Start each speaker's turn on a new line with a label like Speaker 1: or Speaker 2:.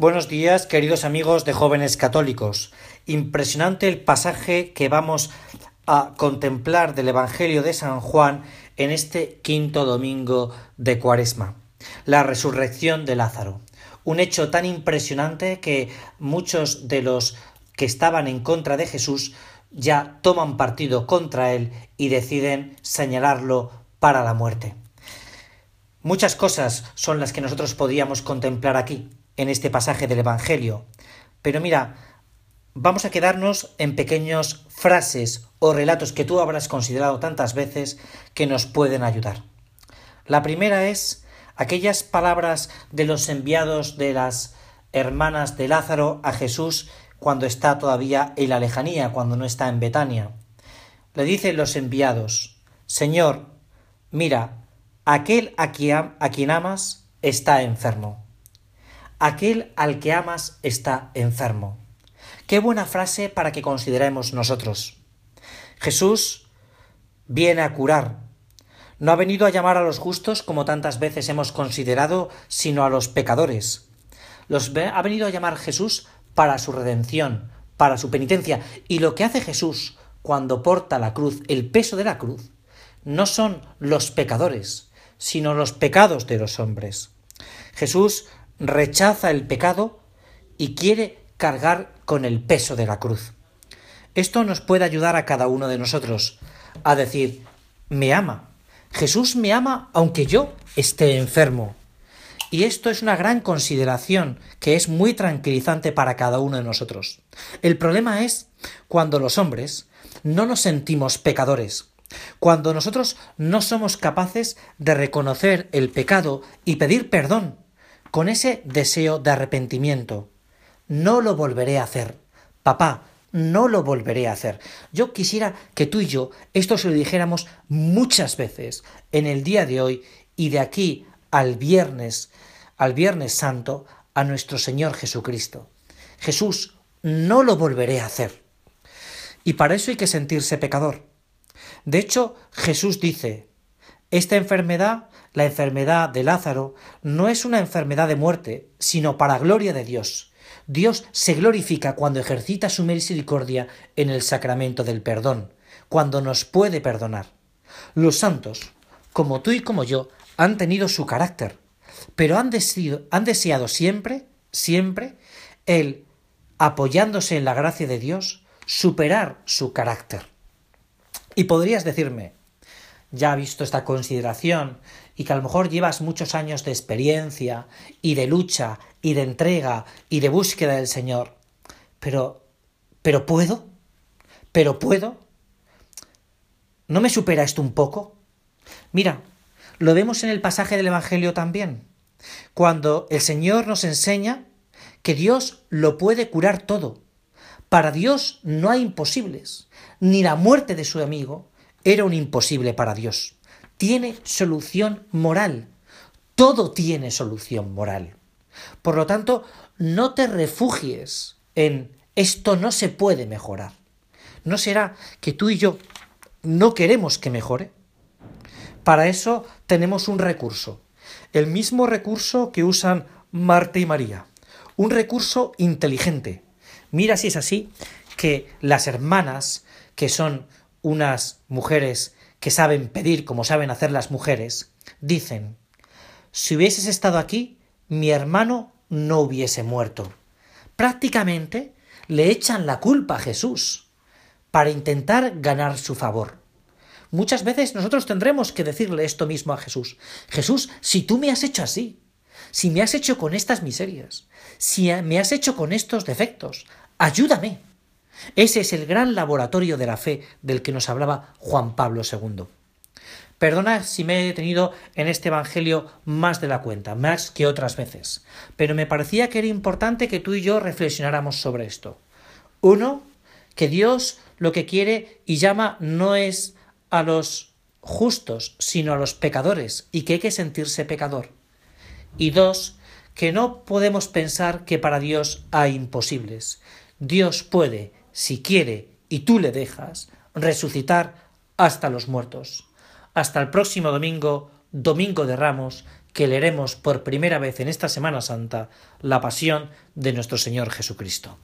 Speaker 1: Buenos días, queridos amigos de jóvenes católicos. Impresionante el pasaje que vamos a contemplar del Evangelio de San Juan en este quinto domingo de Cuaresma. La resurrección de Lázaro. Un hecho tan impresionante que muchos de los que estaban en contra de Jesús ya toman partido contra él y deciden señalarlo para la muerte. Muchas cosas son las que nosotros podíamos contemplar aquí, en este pasaje del Evangelio. Pero mira, vamos a quedarnos en pequeñas frases o relatos que tú habrás considerado tantas veces que nos pueden ayudar. La primera es aquellas palabras de los enviados de las hermanas de Lázaro a Jesús cuando está todavía en la lejanía, cuando no está en Betania. Le dicen los enviados, Señor, mira, aquel a quien, amas está enfermo aquel al que amas está enfermo. Qué buena frase para que consideremos nosotros. Jesús viene a curar. No ha venido a llamar a los justos como tantas veces hemos considerado, sino a los pecadores. Los ha venido a llamar Jesús para su redención, para su penitencia. Y lo que hace Jesús cuando porta la cruz, el peso de la cruz, no son los pecadores, sino los pecados de los hombres. Jesús rechaza el pecado y quiere cargar con el peso de la cruz. Esto nos puede ayudar a cada uno de nosotros a decir, me ama. Jesús me ama aunque yo esté enfermo. Y esto es una gran consideración que es muy tranquilizante para cada uno de nosotros. El problema es cuando los hombres no nos sentimos pecadores, cuando nosotros no somos capaces de reconocer el pecado y pedir perdón con ese deseo de arrepentimiento. No lo volveré a hacer. Papá, no lo volveré a hacer. Yo quisiera que tú y yo esto se lo dijéramos muchas veces en el día de hoy y de aquí al viernes, al viernes santo, a nuestro Señor Jesucristo. Jesús, no lo volveré a hacer. Y para eso hay que sentirse pecador. De hecho, Jesús dice, esta enfermedad la enfermedad de Lázaro no es una enfermedad de muerte, sino para gloria de Dios. Dios se glorifica cuando ejercita su misericordia en el sacramento del perdón, cuando nos puede perdonar. Los santos, como tú y como yo, han tenido su carácter, pero han, deseado siempre, siempre, el, apoyándose en la gracia de Dios, superar su carácter. Y podrías decirme, ya ha visto esta consideración y que a lo mejor llevas muchos años de experiencia y de lucha y de entrega y de búsqueda del Señor. Pero, pero puedo, pero puedo. ¿No me supera esto un poco? Mira, lo vemos en el pasaje del Evangelio también, cuando el Señor nos enseña que Dios lo puede curar todo. Para Dios no hay imposibles, ni la muerte de su amigo, era un imposible para Dios. Tiene solución moral. Todo tiene solución moral. Por lo tanto, no te refugies en esto no se puede mejorar. ¿No será que tú y yo no queremos que mejore? Para eso tenemos un recurso, el mismo recurso que usan Marta y María, un recurso inteligente. Mira si es así que las hermanas, que son unas mujeres que saben pedir como saben hacer las mujeres, dicen, si hubieses estado aquí, mi hermano no hubiese muerto. Prácticamente le echan la culpa a Jesús para intentar ganar su favor. Muchas veces nosotros tendremos que decirle esto mismo a Jesús. Jesús, si tú me has hecho así, si me has hecho con estas miserias, si me has hecho con estos defectos, ayúdame. Ese es el gran laboratorio de la fe del que nos hablaba Juan Pablo II. Perdona si me he detenido en este Evangelio más de la cuenta, más que otras veces, pero me parecía que era importante que tú y yo reflexionáramos sobre esto. Uno, que Dios lo que quiere y llama no es a los justos, sino a los pecadores, y que hay que sentirse pecador. Y dos, que no podemos pensar que para Dios hay imposibles. Dios puede si quiere y tú le dejas, resucitar hasta los muertos. Hasta el próximo domingo, domingo de Ramos, que leeremos por primera vez en esta Semana Santa la pasión de nuestro Señor Jesucristo.